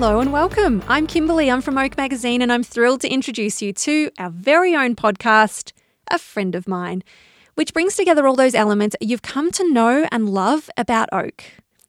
Hello and welcome. I'm Kimberley. I'm from Oak Magazine, and I'm thrilled to introduce you to our very own podcast, A Friend of Mine, which brings together all those elements you've come to know and love about Oak.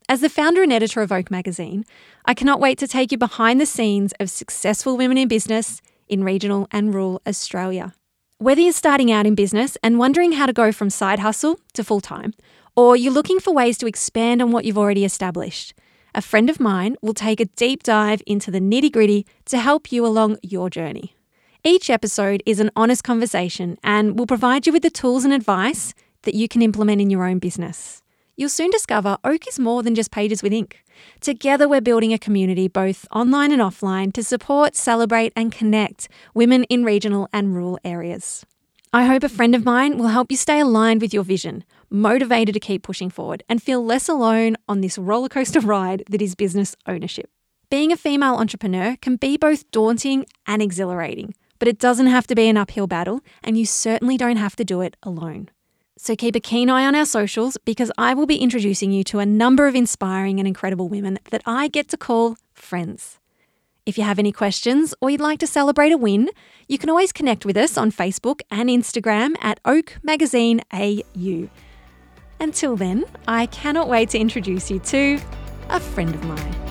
As the founder and editor of Oak Magazine, I cannot wait to take you behind the scenes of successful women in business in regional and rural Australia. Whether you're starting out in business and wondering how to go from side hustle to full time, or you're looking for ways to expand on what you've already established, a friend of mine will take a deep dive into the nitty gritty to help you along your journey. Each episode is an honest conversation and will provide you with the tools and advice that you can implement in your own business. You'll soon discover Oak is more than just pages with ink. Together, we're building a community both online and offline to support, celebrate, and connect women in regional and rural areas. I hope a friend of mine will help you stay aligned with your vision, motivated to keep pushing forward, and feel less alone on this rollercoaster ride that is business ownership. Being a female entrepreneur can be both daunting and exhilarating, but it doesn't have to be an uphill battle, and you certainly don't have to do it alone. So keep a keen eye on our socials because I will be introducing you to a number of inspiring and incredible women that I get to call friends. If you have any questions or you'd like to celebrate a win, you can always connect with us on Facebook and Instagram at Oak Magazine AU. Until then, I cannot wait to introduce you to a friend of mine.